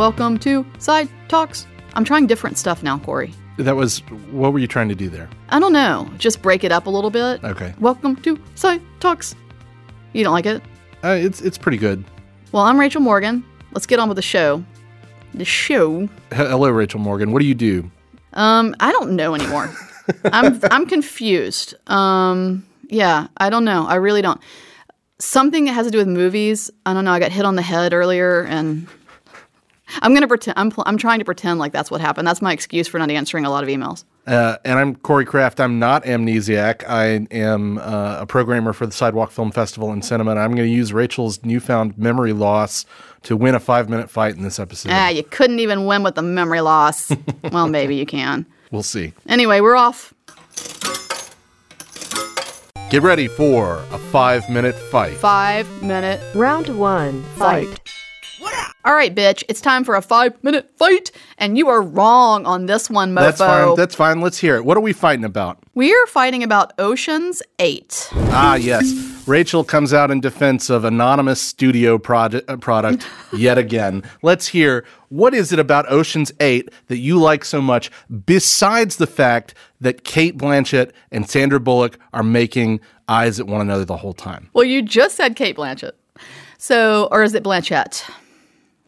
Welcome to Side Talks. I'm trying different stuff now, Corey. That was what were you trying to do there? I don't know. Just break it up a little bit. Okay. Welcome to Side Talks. You don't like it? Uh, it's it's pretty good. Well, I'm Rachel Morgan. Let's get on with the show. The show. Hello, Rachel Morgan. What do you do? Um, I don't know anymore. I'm I'm confused. Um, yeah, I don't know. I really don't. Something that has to do with movies. I don't know. I got hit on the head earlier, and I'm gonna pretend. I'm pl- I'm trying to pretend like that's what happened. That's my excuse for not answering a lot of emails. Uh, and I'm Corey Kraft. I'm not amnesiac. I am uh, a programmer for the Sidewalk Film Festival in Cinema, and I'm going to use Rachel's newfound memory loss to win a five minute fight in this episode. Ah, you couldn't even win with the memory loss. well, maybe you can. We'll see. Anyway, we're off. Get ready for a five minute fight. Five minute Round one. Fight. All right, bitch. It's time for a five minute fight, and you are wrong on this one, mofo. That's fine. That's fine. Let's hear it. What are we fighting about? We're fighting about Ocean's Eight. Ah, yes. Rachel comes out in defense of anonymous studio uh, product yet again. Let's hear what is it about Ocean's 8 that you like so much besides the fact that Cate Blanchett and Sandra Bullock are making eyes at one another the whole time. Well, you just said Cate Blanchett. So, or is it Blanchett?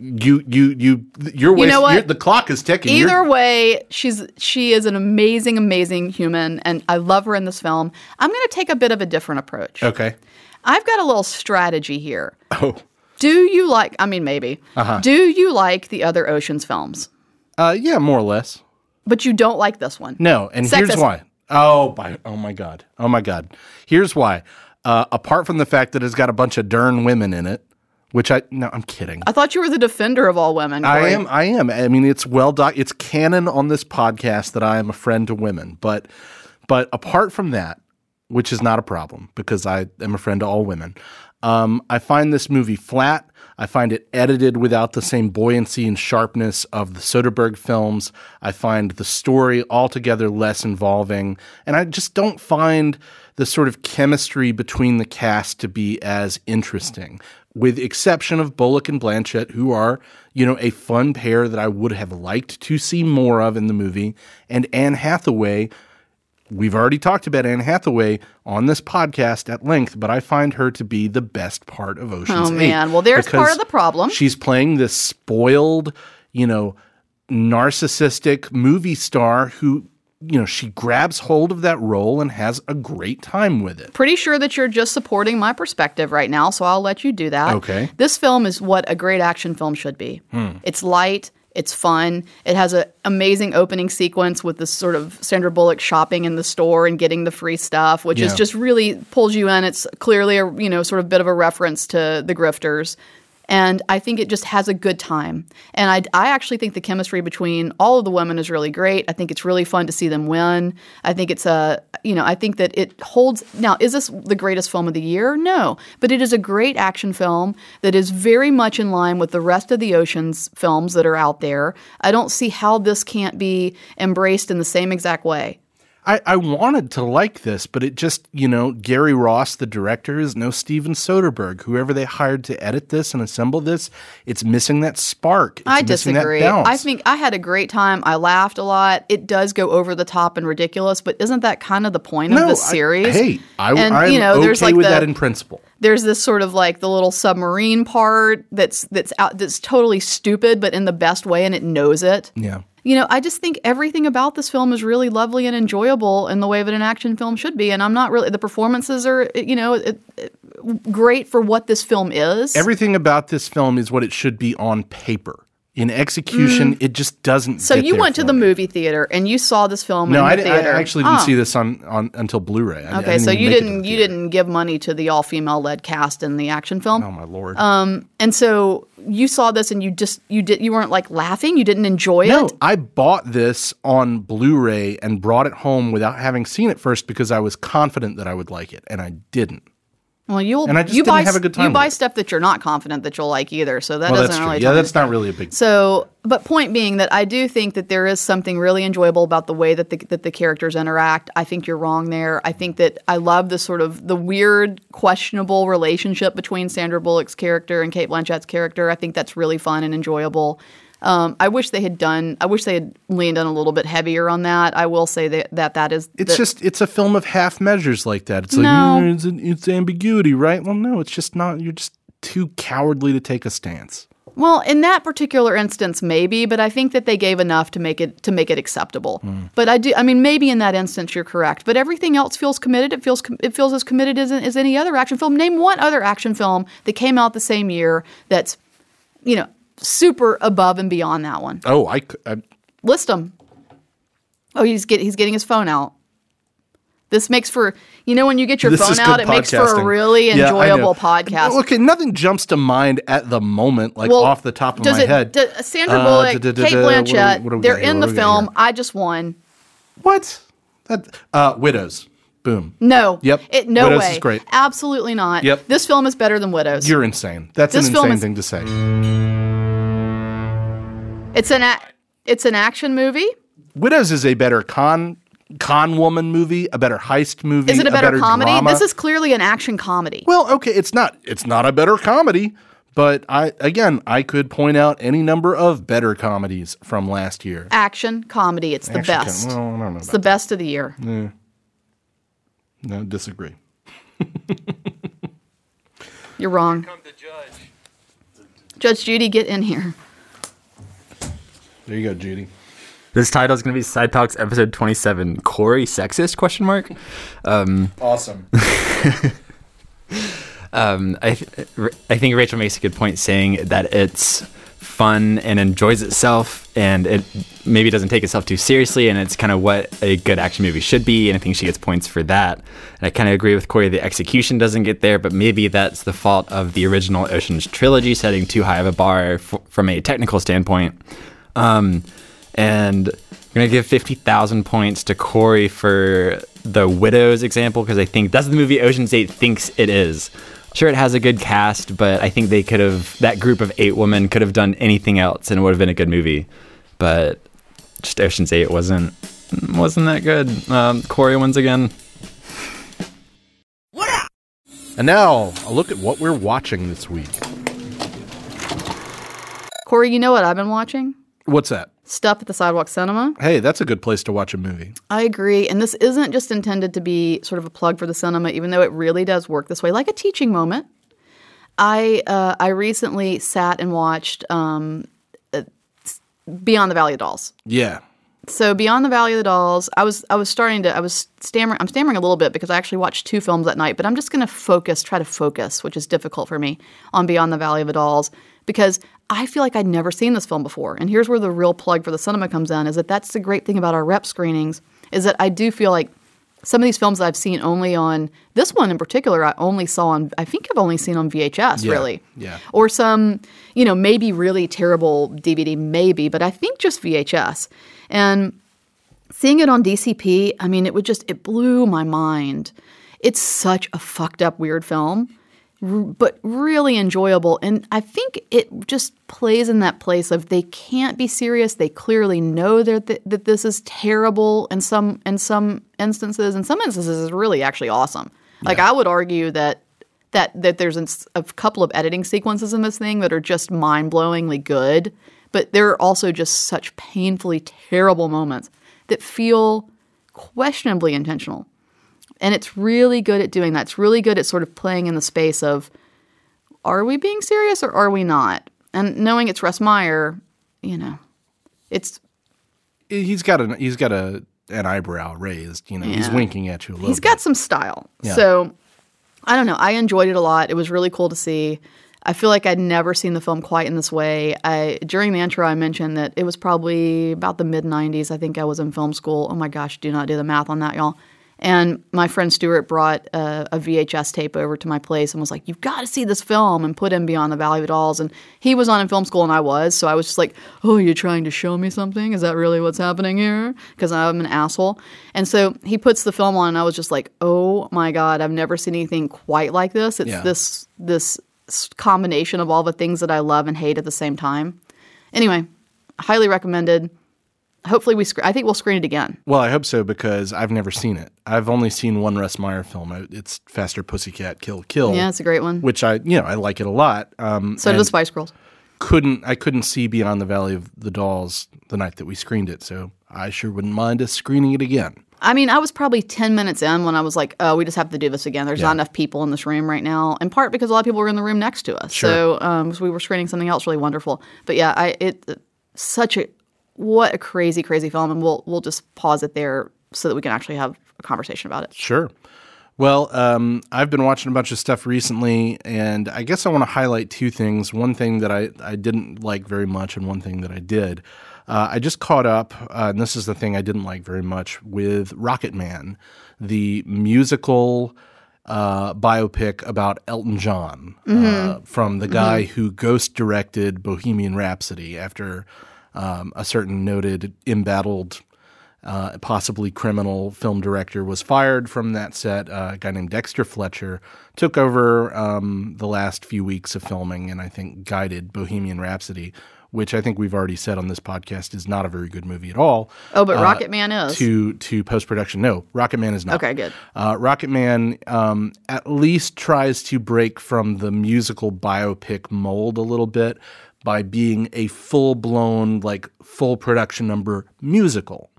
You you you you're wasting, know what? you're- the clock is ticking. You're- Either way, she's she is an amazing, amazing human, and I love her in this film. I'm going to take a bit of a different approach. Okay. I've got a little strategy here. Oh. Do you like? I mean, maybe. Uh-huh. Do you like the other Ocean's films? Uh yeah, more or less. But you don't like this one. No, and here's why. Oh my, oh my god, oh my god. Here's why. Uh, apart from the fact that it's got a bunch of dern women in it, which I no, I'm kidding. I thought you were the defender of all women. I am. I am. I mean, it's well doc. It's canon on this podcast that I am a friend to women. But, but apart from that, which is not a problem because I am a friend to all women. Um, I find this movie flat. I find it edited without the same buoyancy and sharpness of the Soderbergh films. I find the story altogether less involving, and I just don't find the sort of chemistry between the cast to be as interesting, with exception of Bullock and Blanchett, who are you know a fun pair that I would have liked to see more of in the movie, and Anne Hathaway We've already talked about Anne Hathaway on this podcast at length, but I find her to be the best part of Ocean's Oh, man. Well, there's part of the problem. She's playing this spoiled, you know, narcissistic movie star who, you know, she grabs hold of that role and has a great time with it. Pretty sure that you're just supporting my perspective right now, so I'll let you do that. Okay. Hmm. This film is what a great action film should be. It's light. It's fun. It has an amazing opening sequence with this sort of Sandra Bullock shopping in the store and getting the free stuff, which is just really pulls you in. It's clearly a you know sort of bit of a reference to the grifters. And I think it just has a good time. And I, I actually think the chemistry between all of the women is really great. I think it's really fun to see them win. I think it's a, you know, I think that it holds. Now, is this the greatest film of the year? No. But it is a great action film that is very much in line with the rest of the Ocean's films that are out there. I don't see how this can't be embraced in the same exact way. I, I wanted to like this, but it just, you know, Gary Ross, the director, is no Steven Soderbergh. Whoever they hired to edit this and assemble this, it's missing that spark. It's I disagree. I think I had a great time. I laughed a lot. It does go over the top and ridiculous, but isn't that kind of the point no, of the I- series? hey, I, and I'm you know, okay there's like with the, that in principle. there's this sort of like the little submarine part that's that's out that's totally stupid, but in the best way, and it knows it. Yeah. You know, I just think everything about this film is really lovely and enjoyable in the way that an action film should be. And I'm not really the performances are you know it, it, great for what this film is. Everything about this film is what it should be on paper. In execution, it just doesn't. Mm. so you went to the me. movie theater and you saw this film No, in I, the I theater. actually didn't Oh. see this on, on until Blu-ray. I- I Okay, didn't so you make it to didn't the you didn't give money to the all female led cast in the action film, Oh my lord! and so you saw this and you just you did you weren't like laughing, you didn't enjoy no, it. No, I bought this on Blu-ray and brought it home without having seen it first because I was confident that I would like it, and I didn't. Well, you'll And I just you didn't buy have a good time you with buy stuff that you're not confident that you'll like either. So that Well, doesn't that's true. really Yeah, that's not really a big. So, but point being that I do think that there is something really enjoyable about the way that the that the characters interact. I think you're wrong there. I think that I love the sort of the weird, questionable relationship between Sandra Bullock's character and Cate Blanchett's character. I think that's really fun and enjoyable. Um, I wish they had done. I wish they had leaned in a little bit heavier on that. I will say that that, that is. It's that- just it's a film of half measures like that. It's like No. "Mm, it's, it's ambiguity, right? Well, no, it's just not. You're just too cowardly to take a stance. Well, in that particular instance, maybe, but I think that they gave enough to make it to make it acceptable. But I do, I mean, maybe in that instance you're correct. But everything else feels committed. It feels com- it feels as committed as, as any other action film. Name one other action film that came out the same year that's, you know, super above and beyond that one. Oh, I, I- List them. Oh, he's get he's getting his phone out. This makes for you know when you get your this phone out, it makes for a really Yeah, enjoyable podcast. Okay, nothing jumps to mind at the moment, like Well, off the top of my it, head. do- Sandra Uh, Bullock, da- da- Kate da- what Blanchett, what we they're in the do we got film. I just won. what? That uh, widows. Boom. No. Yep. It, no Widows way. is great. Absolutely not. Yep. This film is better than Widows. You're insane. That's This an insane is- thing to say. It's an a- it's an action movie. Widows is a better con con woman movie, a better heist movie. Is it a better, comedy? drama. This is clearly an action comedy. Well, okay, it's not it's not a better comedy, but I again I could point out any number of better comedies from last year. Action comedy. It's the Action com- best. well, I don't know It's about the best of the year. no disagree. You're wrong. Judge Judy, get in here. There you go, Judy. This title is going to be Side Talks episode 27. Corey sexist? Question mark. Um, Awesome. um, I th- I think Rachel makes a good point saying that it's fun and enjoys itself, and it maybe doesn't take itself too seriously, and it's kind of what a good action movie should be. And I think she gets points for that. And I kind of agree with Corey. The execution doesn't get there, but maybe that's the fault of the original Ocean's trilogy setting too high of a bar f- from a technical standpoint. Um, and I'm gonna give fifty thousand points to Corey for the Widows example because I think that's the movie Ocean's Eight thinks it is. Sure, it has a good cast, but I think they could have that group of eight women could have done anything else and it would have been a good movie. But just Ocean's Eight wasn't wasn't that good. Um, Corey wins again. And now a look at what we're watching this week. Corey, you know what I've been watching? What's that? Stuff at the Sidewalk Cinema. Hey, that's a good place to watch a movie. I agree. And this isn't just intended to be sort of a plug for the cinema, even though it really does work this way, like a teaching moment. I uh, I recently sat and watched um, uh, Beyond the Valley of the Dolls. Yeah. So Beyond the Valley of the Dolls, I was I was starting to I was stammering I'm stammering a little bit because I actually watched two films that night, but I'm just going to focus, try to focus, which is difficult for me on Beyond the Valley of the Dolls because I feel like I'd never seen this film before. And here's where the real plug for the cinema comes in is that that's the great thing about our rep screenings is that I do feel like some of these films I've seen only on this one in particular I only saw on I think I've only seen on VHS Yeah, really. yeah. Or some, you know, maybe really terrible DVD maybe, but I think just VHS. And seeing it on DCP, I mean, it would just it blew my mind. It's such a fucked up weird film, but really enjoyable. And I think it just plays in that place of they can't be serious. They clearly know that th- that this is terrible in some in some instances. In some instances, is really actually awesome. Like I would argue that that that there's a couple of editing sequences in this thing that are just mind-blowingly good, but there are also just such painfully terrible moments that feel questionably intentional. And it's really good at doing that. It's really good at sort of playing in the space of are we being serious or are we not? And knowing it's Russ Meyer, you know, it's He's got an he's got a an eyebrow raised, you know. He's winking at you a little he's bit. got some style. Yeah. So I don't know. I enjoyed it a lot. It was really cool to see. I feel like I'd never seen the film quite in this way. I during the intro I mentioned that it was probably about the mid '90s. I think I was in film school. Oh my gosh, do not do the math on that, y'all. And my friend Stuart brought a, a VHS tape over to my place and was like, "You've got to see this film," and put in Beyond the Valley of Dolls. And he was on in film school, and I was, so I was just like, "Oh, you're trying to show me something? Is that really what's happening here?" Because I'm an asshole. And so he puts the film on, and I was just like, "Oh my god, I've never seen anything quite like this. It's Yeah. this this combination of all the things that I love and hate at the same time." Anyway, highly recommended. Hopefully, we. Sc- I think we'll screen it again. Well, I hope so because I've never seen it. I've only seen one Russ Meyer film. It's Faster Pussycat Kill Kill. Yeah, it's a great one. Which I, you know, I like it a lot. Um, So do the Spice Girls. couldn't I couldn't see beyond the Valley of the Dolls the night that we screened it, so I sure wouldn't mind us screening it again. I mean, I was probably 10 minutes in when I was like, oh, we just have to do this again. There's not enough people in this room right now, in part because a lot of people were in the room next to us. So, um, so we were screening something else really wonderful. But yeah, I it such a what a crazy, crazy film. And we'll we'll just pause it there so that we can actually have a conversation about it. Sure. Well, um, I've been watching a bunch of stuff recently, and I guess I want to highlight two things. One thing that I, I didn't like very much, and one thing that I did. Uh, I just caught up, uh, and this is the thing I didn't like very much, with Rocketman, the musical uh, biopic about Elton John uh, from the guy who ghost directed Bohemian Rhapsody after um, a certain noted embattled uh, possibly criminal film director was fired from that set. Uh, a guy named Dexter Fletcher took over um, the last few weeks of filming and I think guided Bohemian Rhapsody, which I think we've already said on this podcast is not a very good movie at all. Oh, but uh, Rocketman is. To to post production, no, Rocketman is not. Okay, good. Uh, Rocketman um, at least tries to break from the musical biopic mold a little bit by being a full blown, like full production number musical,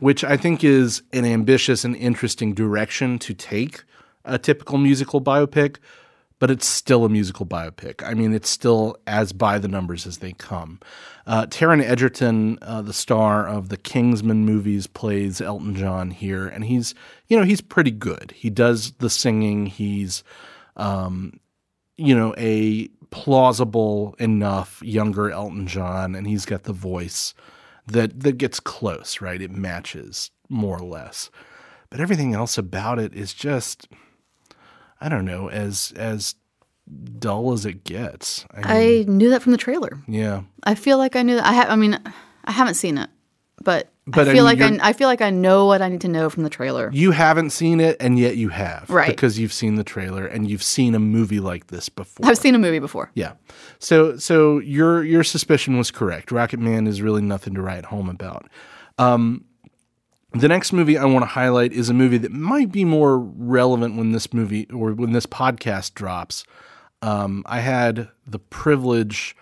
which I think is an ambitious and interesting direction to take a typical musical biopic, but it's still a musical biopic. I mean, it's still as by the numbers as they come. Uh, Taron Egerton, uh, the star of the Kingsman movies, plays Elton John here, and he's you know he's pretty good. He does the singing. He's um, you know a plausible enough younger Elton John, and he's got the voice that that gets close, right? It matches more or less. But everything else about it is just I don't know, as as dull as it gets. I mean, I knew that from the trailer. yeah. I feel like I knew that. I have. I mean, I haven't seen it, but, But, I I feel mean, like I, I feel like I know what I need to know from the trailer. You haven't seen it and yet you have. Right. Because you've seen the trailer and you've seen a movie like this before. I've seen a movie before. Yeah. So so your your suspicion was correct. Rocketman is really nothing to write home about. Um, the next movie I want to highlight is a movie that might be more relevant when this movie or when this podcast drops. Um, I had the privilege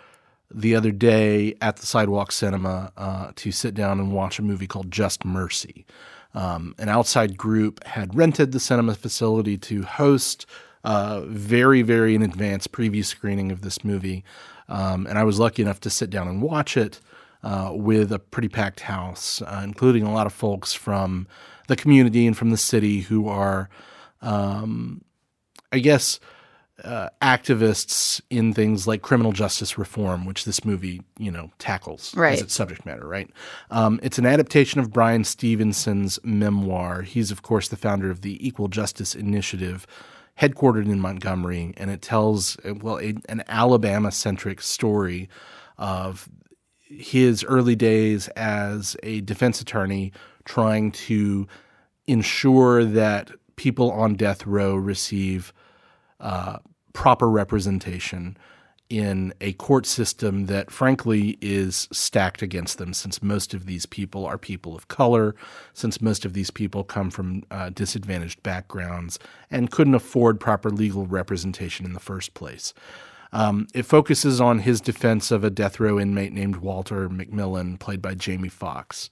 the other day at the Sidewalk Cinema uh, to sit down and watch a movie called Just Mercy. Um, an outside group had rented the cinema facility to host a very, very in advance preview screening of this movie. Um, and I was lucky enough to sit down and watch it uh, with a pretty packed house, uh, including a lot of folks from the community and from the city who are, um, I guess, uh, activists in things like criminal justice reform, which this movie, you know, tackles Right. as its subject matter, right? Um, it's an adaptation of Bryan Stevenson's memoir. He's, of course, the founder of the Equal Justice Initiative, headquartered in Montgomery, and it tells, uh, well, a, an Alabama centric story of his early days as a defense attorney trying to ensure that people on death row receive uh, proper representation in a court system that, frankly, is stacked against them since most of these people are people of color, since most of these people come from uh, disadvantaged backgrounds and couldn't afford proper legal representation in the first place. Um, it focuses on his defense of a death row inmate named Walter McMillian, played by Jamie Foxx.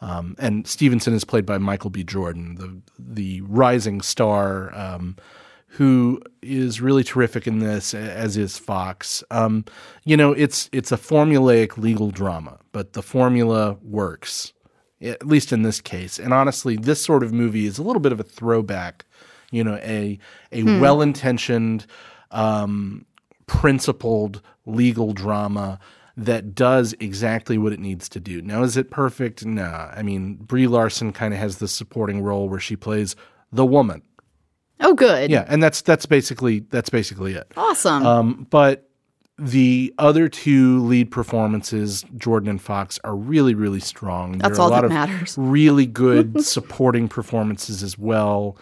Um, and Stevenson is played by Michael B. Jordan, the the rising star um, who is really terrific in this, as is Foxx. Um, you know, it's it's a formulaic legal drama, but the formula works, at least in this case. And honestly, this sort of movie is a little bit of a throwback. You know, a a well intentioned, um, principled legal drama that does exactly what it needs to do. Now, is it perfect? Nah. I mean, Brie Larson kind of has this supporting role where she plays the woman. Oh, good. Yeah, and that's that's basically that's basically it. Awesome. Um, but the other two lead performances, Jordan and Foxx, are really really strong. That's there are all a lot that of matters. really good supporting performances as well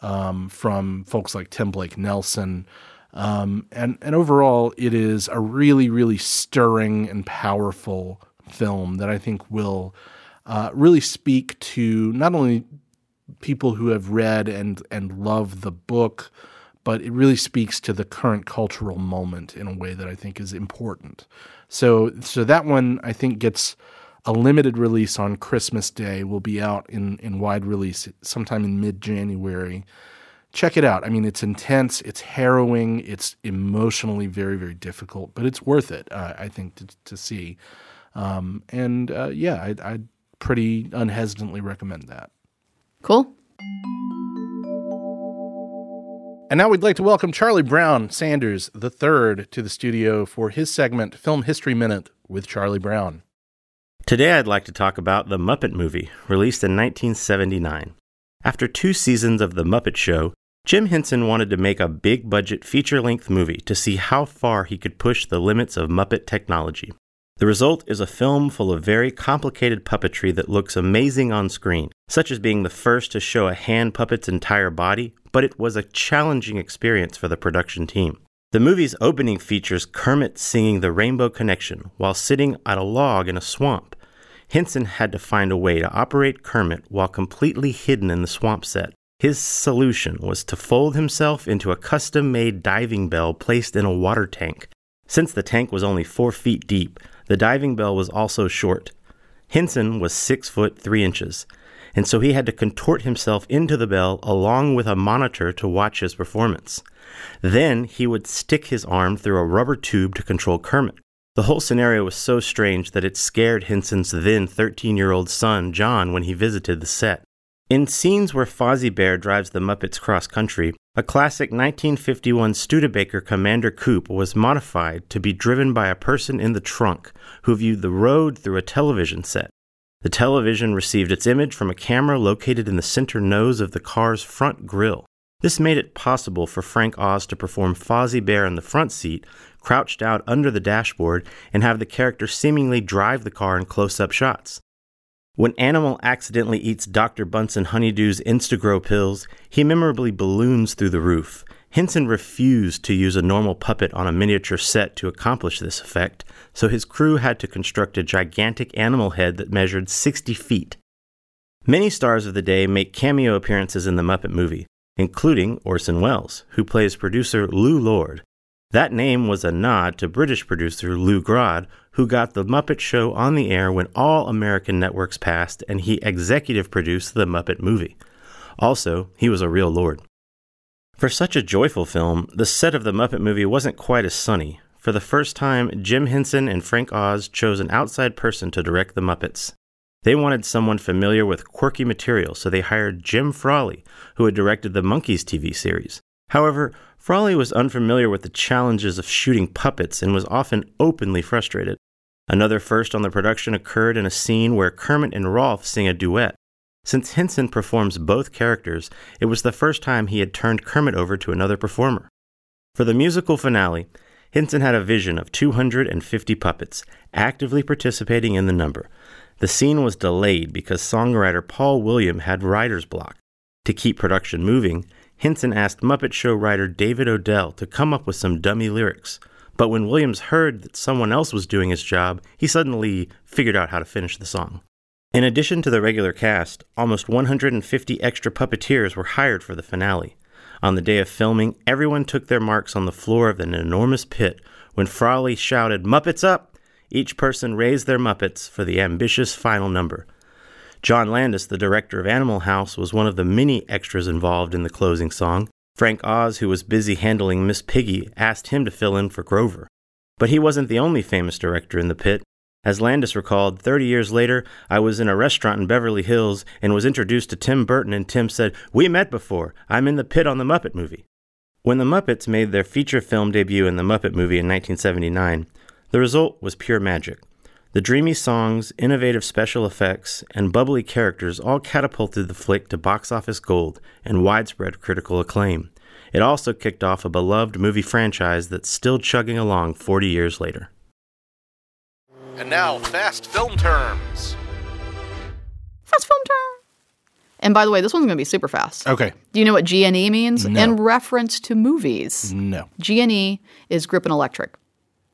um, from folks like Tim Blake Nelson. Um, and and overall, it is a really really stirring and powerful film that I think will uh, really speak to not only people who have read and and love the book, but it really speaks to the current cultural moment in a way that I think is important. So, so that one I think gets a limited release on Christmas Day. Will be out in in wide release sometime in mid January. Check it out. I mean, it's intense, it's harrowing, it's emotionally very very difficult, but it's worth it. Uh, I think to to see. Um, and uh, yeah, I, I'd pretty unhesitantly recommend that. Cool. And now we'd like to welcome Charlie Brown Sanders III to the studio for his segment Film History Minute with Charlie Brown. Today I'd like to talk about The Muppet Movie, released in 1979. After two seasons of The Muppet Show, Jim Henson wanted to make a big budget feature length movie to see how far he could push the limits of Muppet technology. The result is a film full of very complicated puppetry that looks amazing on screen, such as being the first to show a hand puppet's entire body, but it was a challenging experience for the production team. The movie's opening features Kermit singing the Rainbow Connection while sitting at a log in a swamp. Henson had to find a way to operate Kermit while completely hidden in the swamp set. His solution was to fold himself into a custom made diving bell placed in a water tank. Since the tank was only four feet deep, the diving bell was also short. Henson was six foot three inches, and so he had to contort himself into the bell along with a monitor to watch his performance. Then he would stick his arm through a rubber tube to control Kermit. The whole scenario was so strange that it scared Henson's then 13 year old son, John, when he visited the set. In scenes where Fozzie Bear drives the Muppets cross country, a classic 1951 Studebaker Commander coupe was modified to be driven by a person in the trunk who viewed the road through a television set. The television received its image from a camera located in the center nose of the car's front grille. This made it possible for Frank Oz to perform Fozzie Bear in the front seat, crouched out under the dashboard, and have the character seemingly drive the car in close up shots. When Animal accidentally eats Dr. Bunsen Honeydew's Instagrow pills, he memorably balloons through the roof. Henson refused to use a normal puppet on a miniature set to accomplish this effect, so his crew had to construct a gigantic animal head that measured 60 feet. Many stars of the day make cameo appearances in the Muppet movie, including Orson Welles, who plays producer Lew Lord. That name was a nod to British producer Lew Grade, who got The Muppet Show on the air when all American networks passed and he executive produced The Muppet Movie. Also, he was a real lord. For such a joyful film, the set of The Muppet Movie wasn't quite as sunny. For the first time, Jim Henson and Frank Oz chose an outside person to direct The Muppets. They wanted someone familiar with quirky material, so they hired Jim Frawley, who had directed the Monkees TV series. However, Frawley was unfamiliar with the challenges of shooting puppets and was often openly frustrated. Another first on the production occurred in a scene where Kermit and Rowlf sing a duet. Since Henson performs both characters, it was the first time he had turned Kermit over to another performer. For the musical finale, Henson had a vision of 250 puppets, actively participating in the number. The scene was delayed because songwriter Paul William had writer's block. To keep production moving, Henson asked Muppet Show writer David Odell to come up with some dummy lyrics. But when Williams heard that someone else was doing his job, he suddenly figured out how to finish the song. In addition to the regular cast, almost 150 extra puppeteers were hired for the finale. On the day of filming, everyone took their marks on the floor of an enormous pit. When Frawley shouted, Muppets up! Each person raised their Muppets for the ambitious final number. John Landis, the director of Animal House, was one of the many extras involved in the closing song. Frank Oz, who was busy handling Miss Piggy, asked him to fill in for Grover. But he wasn't the only famous director in the pit. As Landis recalled, 30 years later, I was in a restaurant in Beverly Hills and was introduced to Tim Burton, and Tim said, We met before. I'm in the pit on the Muppet movie. When the Muppets made their feature film debut in the Muppet movie in 1979, the result was pure magic. The dreamy songs, innovative special effects, and bubbly characters all catapulted the flick to box office gold and widespread critical acclaim. It also kicked off a beloved movie franchise that's still chugging along 40 years later. And now, fast film terms. Fast film term. And by the way, this one's going to be super fast. Okay. Do you know what G&E means? No. In reference to movies. No. G&E is Grip and Electric.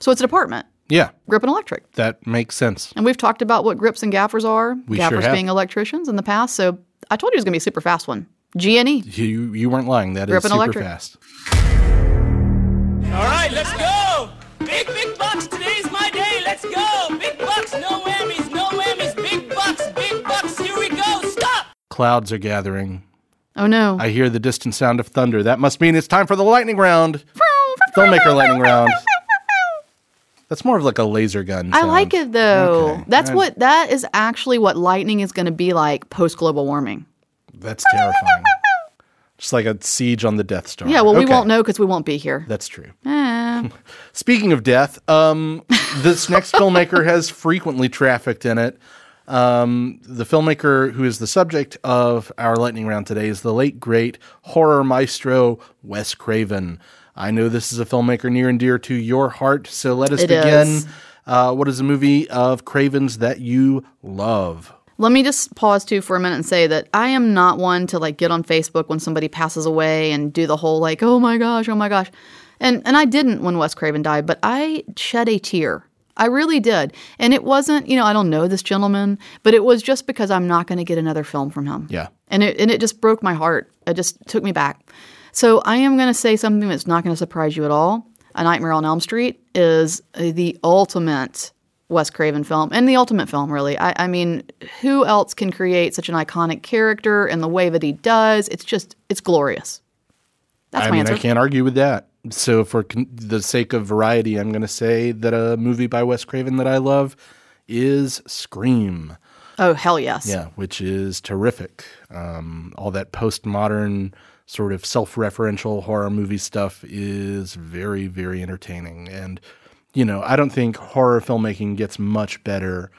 So it's a department, Yeah, Grip and Electric. that makes sense. And we've talked about what grips and gaffers are. We sure gaffers have. being electricians in the past. So I told you it was going to be a super fast one. G and E. You you weren't lying. That is Rippin' super Electric. fast. All right, let's go. Big, big bucks. Today's my day. Let's go. Big bucks. No whammies. No whammies. Big bucks. Big bucks. Here we go. Stop. Clouds are gathering. Oh no. I hear the distant sound of thunder. That must mean it's time for the lightning round. Filmmaker lightning round. That's more of like a laser gun. I sound. like it though. Okay. That's I- what that is actually what lightning is going to be like post global warming. That's terrifying. Just like a siege on the Death Star. Yeah, well, we won't know because we won't be here. That's true. Eh. Speaking of death, um, this next filmmaker has frequently trafficked in it. Um, the filmmaker who is the subject of our lightning round today is the late great horror maestro Wes Craven. I know this is a filmmaker near and dear to your heart, so let us It begin. Uh, what is a movie of Craven's that you love? Let me just pause too for a minute and say that I am not one to like get on Facebook when somebody passes away and do the whole like, oh my gosh, oh my gosh. And and I didn't when Wes Craven died, but I shed a tear. I really did. And it wasn't, you know, I don't know this gentleman, but it was just because I'm not going to get another film from him. Yeah. And it and it just broke my heart. It just took me back. So I am going to say something that's not going to surprise you at all. A Nightmare on Elm Street is uh, the ultimate Wes Craven film and the ultimate film, really. I, I mean, who else can create such an iconic character and the way that he does? It's just, it's glorious. That's I my mean, answer. I can't argue with that. So, for con- the sake of variety, I'm going to say that a movie by Wes Craven that I love is Scream. Oh, hell yes. Yeah, which is terrific. Um, all that postmodern sort of self-referential horror movie stuff is very, very entertaining. And you know, I don't think horror filmmaking gets much better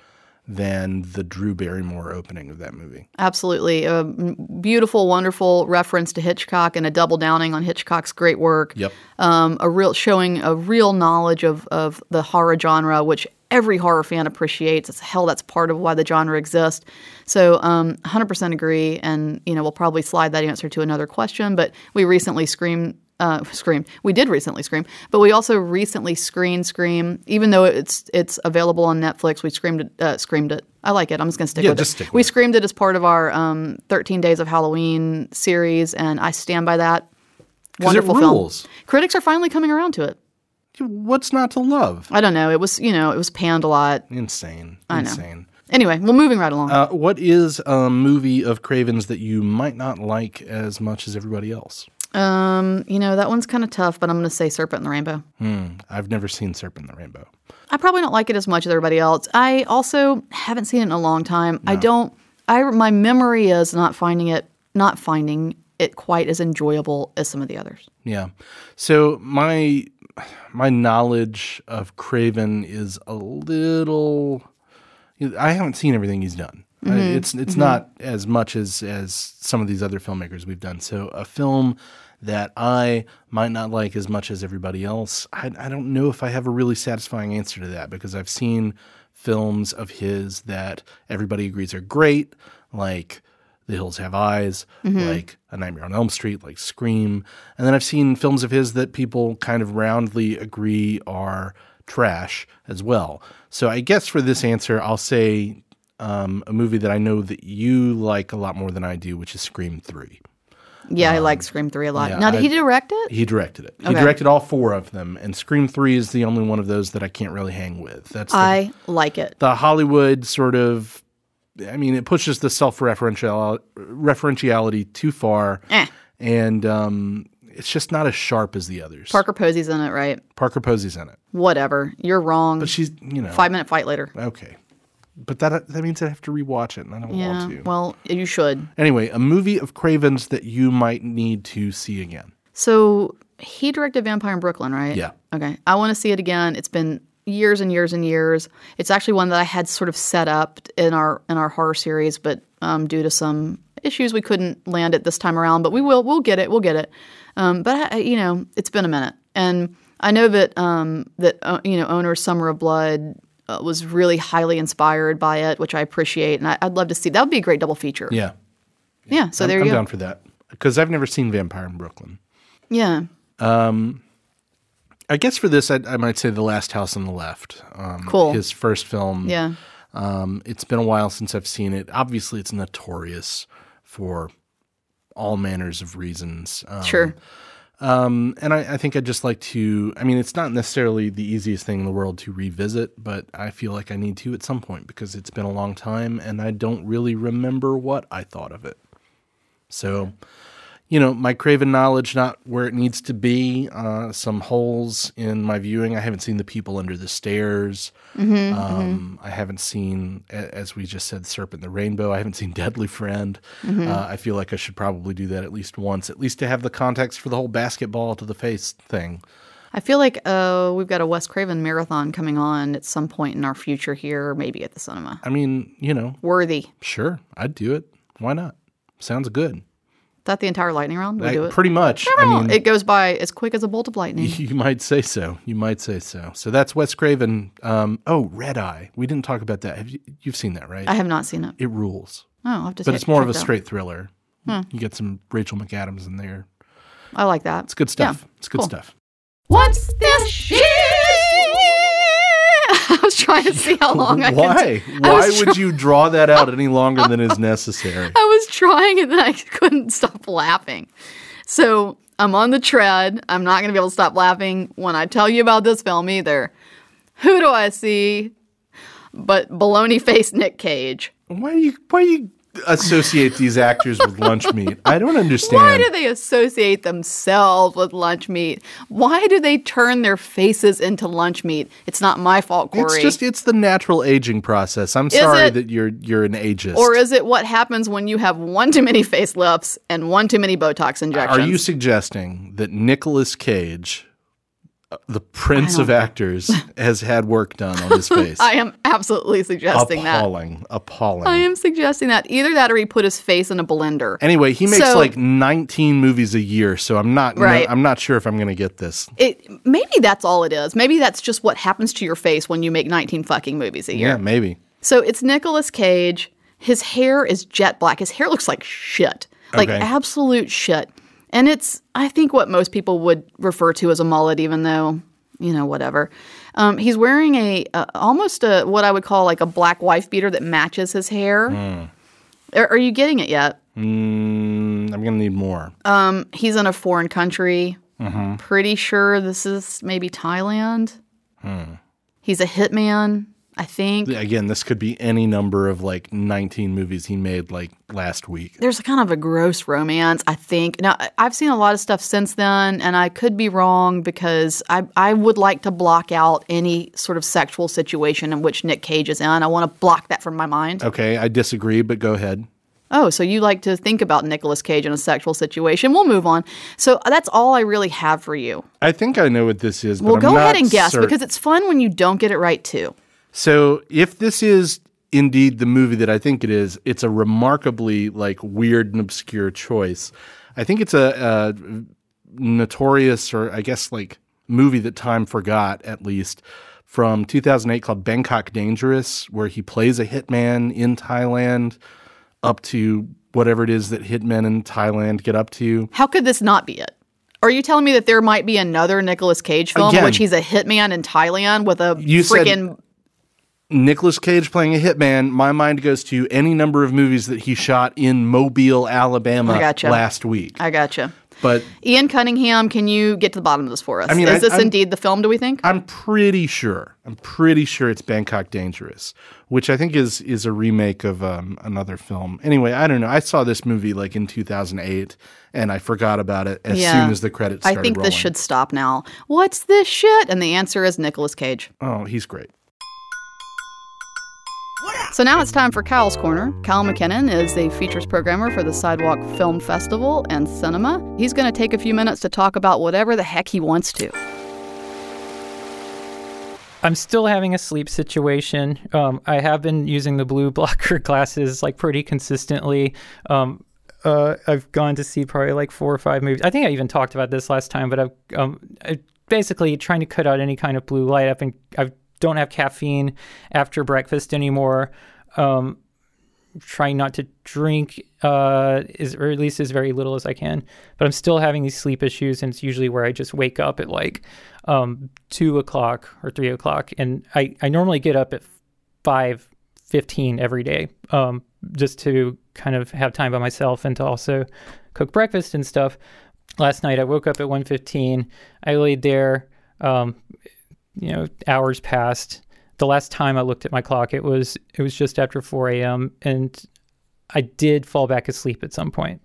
than the Drew Barrymore opening of that movie. Absolutely. A beautiful, wonderful reference to Hitchcock and a double downing on Hitchcock's great work. Yep. Um, a real showing a real knowledge of, of the horror genre, which every horror fan appreciates. It's hell that's part of why the genre exists. So um, 100% agree. And, you know, we'll probably slide that answer to another question. But we recently screamed uh, Scream. We did recently Scream, but we also recently screened Scream. Even though it's it's available on Netflix, we screamed it. Uh, screamed it. I like it. I'm just gonna stick Yeah, with just it. stick with we it. screamed it as part of our um, 13 Days of Halloween series, and I stand by that. Wonderful film. Critics are finally coming around to it. What's not to love? I don't know. It was you know it was panned a lot. Insane. I know. Insane. Anyway, well, moving right along. Uh, what is a movie of Craven's that you might not like as much as everybody else? um, you know that one's kind of tough, but I'm gonna say Serpent in the Rainbow. Hmm. I've never seen Serpent in the Rainbow. I probably don't like it as much as everybody else. I also haven't seen it in a long time. I don't. I my memory is not finding it not finding it quite as enjoyable as some of the others. Yeah. So my my knowledge of Craven is a little. I haven't seen everything he's done. I- mm-hmm. it's it's not mm-hmm. as much as as some of these other filmmakers we've done. So a film that I might not like as much as everybody else. I, I don't know if I have a really satisfying answer to that because I've seen films of his that everybody agrees are great, like The Hills Have Eyes, like A Nightmare on Elm Street, like Scream. And then I've seen films of his that people kind of roundly agree are trash as well. So I guess for this answer, I'll say um, a movie that I know that you like a lot more than I do, which is Scream 3. Yeah, I like Scream Three a lot. yeah, now, did I- he direct it? He directed it. He Okay. directed all four of them, and Scream 3 is the only one of those that I can't really hang with. That's the, I like it. the Hollywood sort of. I mean, it pushes the self-referential referentiality too far, Eh. and um, it's just not as sharp as the others. Parker Posey's in it, right? Parker Posey's in it, Whatever. You're wrong. but she's you know Five minute fight later. okay. But that that means I have to rewatch it, and I don't Yeah. want to. Well, you should. anyway, a movie of Craven's that you might need to see again. So he directed Vampire in Brooklyn, right? Yeah. Okay. I want to see it again. It's been years and years and years. It's actually one that I had sort of set up in our in our horror series, but um, due to some issues, we couldn't land it this time around. But we will. We'll get it. We'll get it. Um, but I, you know, it's been a minute, and I know that um, that uh, you know, owner Summer of Blood. Uh, was really highly inspired by it, which I appreciate, and I, I'd love to see. That would be a great double feature. Yeah, Yeah, so I'm, there I'm you go. down for that because I've never seen Vampire in Brooklyn. Yeah. I guess for this, I, I might say The Last House on the Left. Um, Cool. His first film. Yeah. Um, it's been a while since I've seen it. Obviously, it's notorious for all manners of reasons. Um, Sure. Um, and I, I think I'd just like to. I mean, it's not necessarily the easiest thing in the world to revisit, but I feel like I need to at some point because it's been a long time and I don't really remember what I thought of it. So, you know, my Craven knowledge not where it needs to be. Uh, some holes in my viewing. I haven't seen the people under the stairs. um, I haven't seen, as we just said, Serpent the Rainbow. I haven't seen Deadly Friend. Uh, I feel like I should probably do that at least once, at least to have the context for the whole basketball to the face thing. I feel like uh, we've got a Wes Craven marathon coming on at some point in our future here, maybe at the cinema. I mean, you know, Worthy. sure, I'd do it. Why not? Sounds good. Is that the entire lightning round? We Like, do it. pretty much. I mean, it goes by as quick as a bolt of lightning. You might say so. You might say so. So that's Wes Craven. Um, oh, Red Eye. We didn't talk about that. Have you? You've seen that, right? I have not seen it. it rules. Oh, I'll have to But it's more of a check out. straight thriller. You get some Rachel McAdams in there. I like that. It's good stuff. Yeah, it's good cool. stuff. What's this shit? I was trying to see how long I could. Why? I Why would you draw that out any longer than is necessary? I was trying and then I couldn't stop laughing. So I'm on the tread. I'm not going to be able to stop laughing when I tell you about this film either. Who do I see? But baloney faced Nick Cage. Why do you? Why do you associate these actors with lunch meat? I don't understand. Why do they associate themselves with lunch meat? Why do they turn their faces into lunch meat? It's not my fault, Corey. It's just it's the natural aging process. I'm sorry it? that you're you're an ageist. or is it what happens when you have one too many facelifts and one too many Botox injections? Are you suggesting that Nicolas Cage, the prince of actors, has had work done on his face? I am absolutely suggesting that. appalling, appalling. I am suggesting that either that or he put his face in a blender. Anyway, he makes So- like 19 movies a year, so I'm not no, Right. I'm not sure if I'm going to get this. It maybe that's all it is. Maybe that's just what happens to your face when you make 19 fucking movies a year. Yeah, maybe. So it's Nicolas Cage. His hair is jet black. His hair looks like shit. Like Okay. absolute shit. And it's I think what most people would refer to as a mullet even though, you know, whatever. Um, he's wearing a, a almost a what I would call like a black wife beater that matches his hair. Hmm. Are, are you getting it yet? Mm, I'm going to need more. he's in a foreign country. Mm-hmm. Pretty sure this is maybe Thailand. Hmm. He's a hitman, I think. Again, this could be any number of like 19 movies he made like last week. There's a kind of a gross romance, I think. Now, I've seen a lot of stuff since then, and I could be wrong because I, I would like to block out any sort of sexual situation in which Nick Cage is in. I want to block that from my mind. Okay, I disagree, but go ahead. Oh, so you like to think about Nicolas Cage in a sexual situation? We'll move on. So uh, that's all I really have for you. I think I know what this is. But Well, go ahead and guess certain. because it's fun when you don't get it right too. So if this is indeed the movie that I think it is, it's a remarkably like weird and obscure choice. I think it's a, a notorious or I guess like movie that time forgot at least from 2008 called Bangkok Dangerous, where he plays a hitman in Thailand up to whatever it is that hitmen in Thailand get up to. How could this not be it? Are you telling me that there might be another Nicolas Cage film in Again- which he's a hitman in Thailand with a freaking Nicolas Cage playing a hitman, my mind goes to any number of movies that he shot in Mobile, Alabama I gotcha. last week. I gotcha. But Ian Cunningham, can you get to the bottom of this for us? I mean, is I- this I'm- indeed the film? Do we think? I'm pretty sure. I'm pretty sure it's Bangkok Dangerous, which I think is is a remake of um, another film. Anyway, I don't know. I saw this movie like in 2008, and I forgot about it as Yeah. soon as the credits I think rolling. this should stop now. What's this shit? And the answer is Nicolas Cage. Oh, he's great. So now it's time for Kyle's Corner. Kyle McKinnon is the features programmer for the Sidewalk Film Festival and Cinema. He's going to take a few minutes to talk about whatever the heck he wants to. I'm still having a sleep situation. Um, I have been using the blue blocker glasses like pretty consistently. Um, uh, I've gone to see probably like four or five movies. I think I even talked about this last time, but I've um, basically trying to cut out any kind of blue light. I've been I don't have caffeine after breakfast anymore. Um, trying not to drink uh, is or at least as very little as I can. But I'm still having these sleep issues, and it's usually where I just wake up at like um, two o'clock or three o'clock, and I I normally get up at five fifteen every day, um, just to kind of have time by myself and to also cook breakfast and stuff. Last night I woke up at 1:15. I laid there. Um, you know, hours passed. The last time I looked at my clock, it was it was just after 4 a.m. and I did fall back asleep at some point.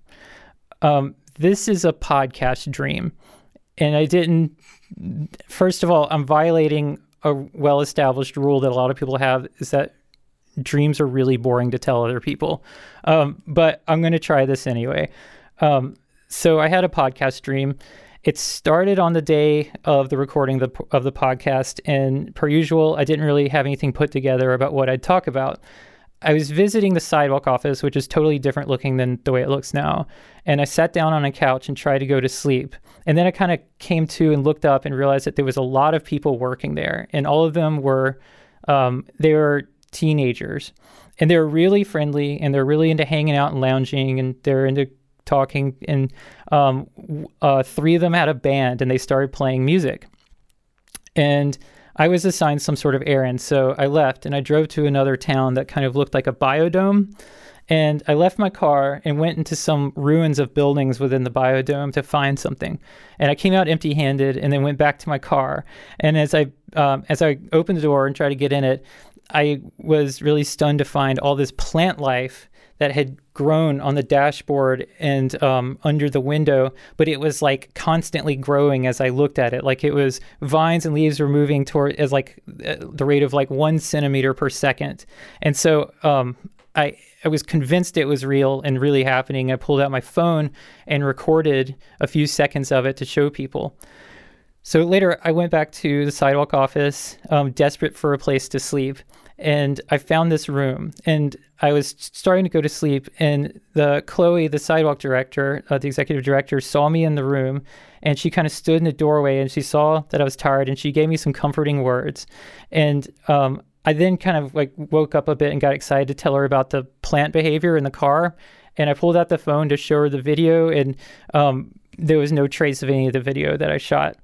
Um, this is a podcast dream, and I didn't. First of all, I'm violating a well-established rule that a lot of people have: is that dreams are really boring to tell other people. Um, but I'm going to try this anyway. Um, so I had a podcast dream. It started on the day of the recording of the, of the podcast, and per usual, I didn't really have anything put together about what I'd talk about. I was visiting the sidewalk office, which is totally different looking than the way it looks now. And I sat down on a couch and tried to go to sleep. And then I kind of came to and looked up and realized that there was a lot of people working there, and all of them were um, they were teenagers, and they're really friendly and they're really into hanging out and lounging, and they're into talking. And um, uh, three of them had a band, and they started playing music. And I was assigned some sort of errand, so I left and I drove to another town that kind of looked like a biodome. And I left my car and went into some ruins of buildings within the biodome to find something. And I came out empty-handed, and then went back to my car. And as I um, as I opened the door and tried to get in it, I was really stunned to find all this plant life that had grown on the dashboard and um, under the window, but it was like constantly growing as I looked at it. Like it was vines and leaves were moving toward as like uh, the rate of like one centimeter per second. And so um, I I was convinced it was real and really happening. I pulled out my phone and recorded a few seconds of it to show people. So later, I went back to the sidewalk office, um, desperate for a place to sleep, and I found this room. And I was starting to go to sleep, and the Chloe, the sidewalk director, uh, the executive director, saw me in the room, and she kind of stood in the doorway, and she saw that I was tired, and she gave me some comforting words, and um, I then kind of like woke up a bit and got excited to tell her about the plant behavior in the car. And I pulled out the phone to show her the video, and um, there was no trace of any of the video that I shot.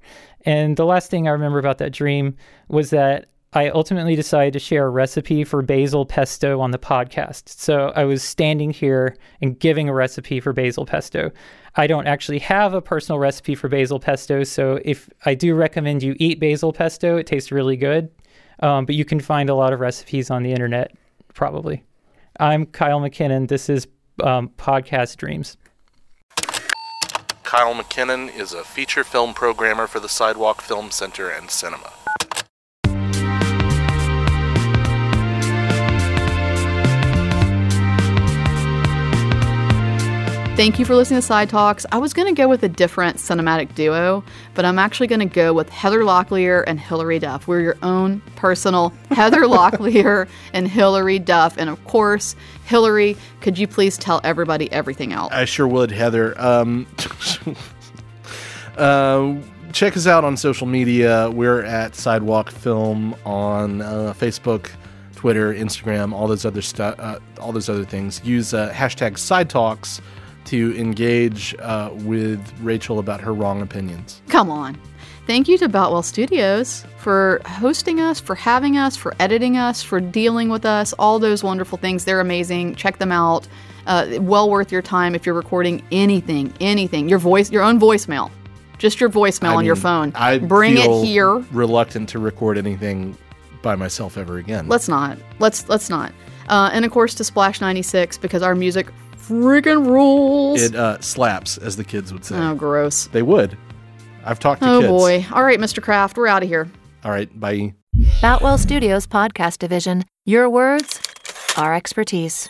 And the last thing I remember about that dream was that I ultimately decided to share a recipe for basil pesto on the podcast. So I was standing here and giving a recipe for basil pesto. I don't actually have a personal recipe for basil pesto, so if I do recommend you eat basil pesto, it tastes really good. Um, but you can find a lot of recipes on the internet, probably. I'm Kyle McKinnon. This is um, Podcast Dreams. Kyle McKinnon is a feature film programmer for the Sidewalk Film Center and Cinema. Thank you for listening to Side Talks. I was going to go with a different cinematic duo, but I'm actually going to go with Heather Locklear and Hilary Duff. We're your own personal Heather Locklear and Hilary Duff. And of course, Hilary, could you please tell everybody everything else? I sure would, Heather. Um, uh, check us out on social media. We're at Sidewalk Film on uh, Facebook, Twitter, Instagram, all those other stuff, uh, all those other things. Use uh, hashtag Side Talks to engage uh, with Rachel about her wrong opinions. Come on. Thank you to Boutwell Studios for hosting us, for having us, for editing us, for dealing with us, all those wonderful things. They're amazing. Check them out. Uh, well worth your time if you're recording anything, anything. Your voice, your own voicemail, just your voicemail I on your phone. I Bring it here. Reluctant to record anything by myself ever again. Let's not. Let's let's not. Uh, and of course to Splash 96 because our music freaking rules. it uh, slaps, as the kids would say. oh, gross. They would. I've talked to Oh kids. Oh, boy. All right, Mr. Kraft, we're out of here. All right, bye. Boutwell Studios Podcast Division. Your words, our expertise.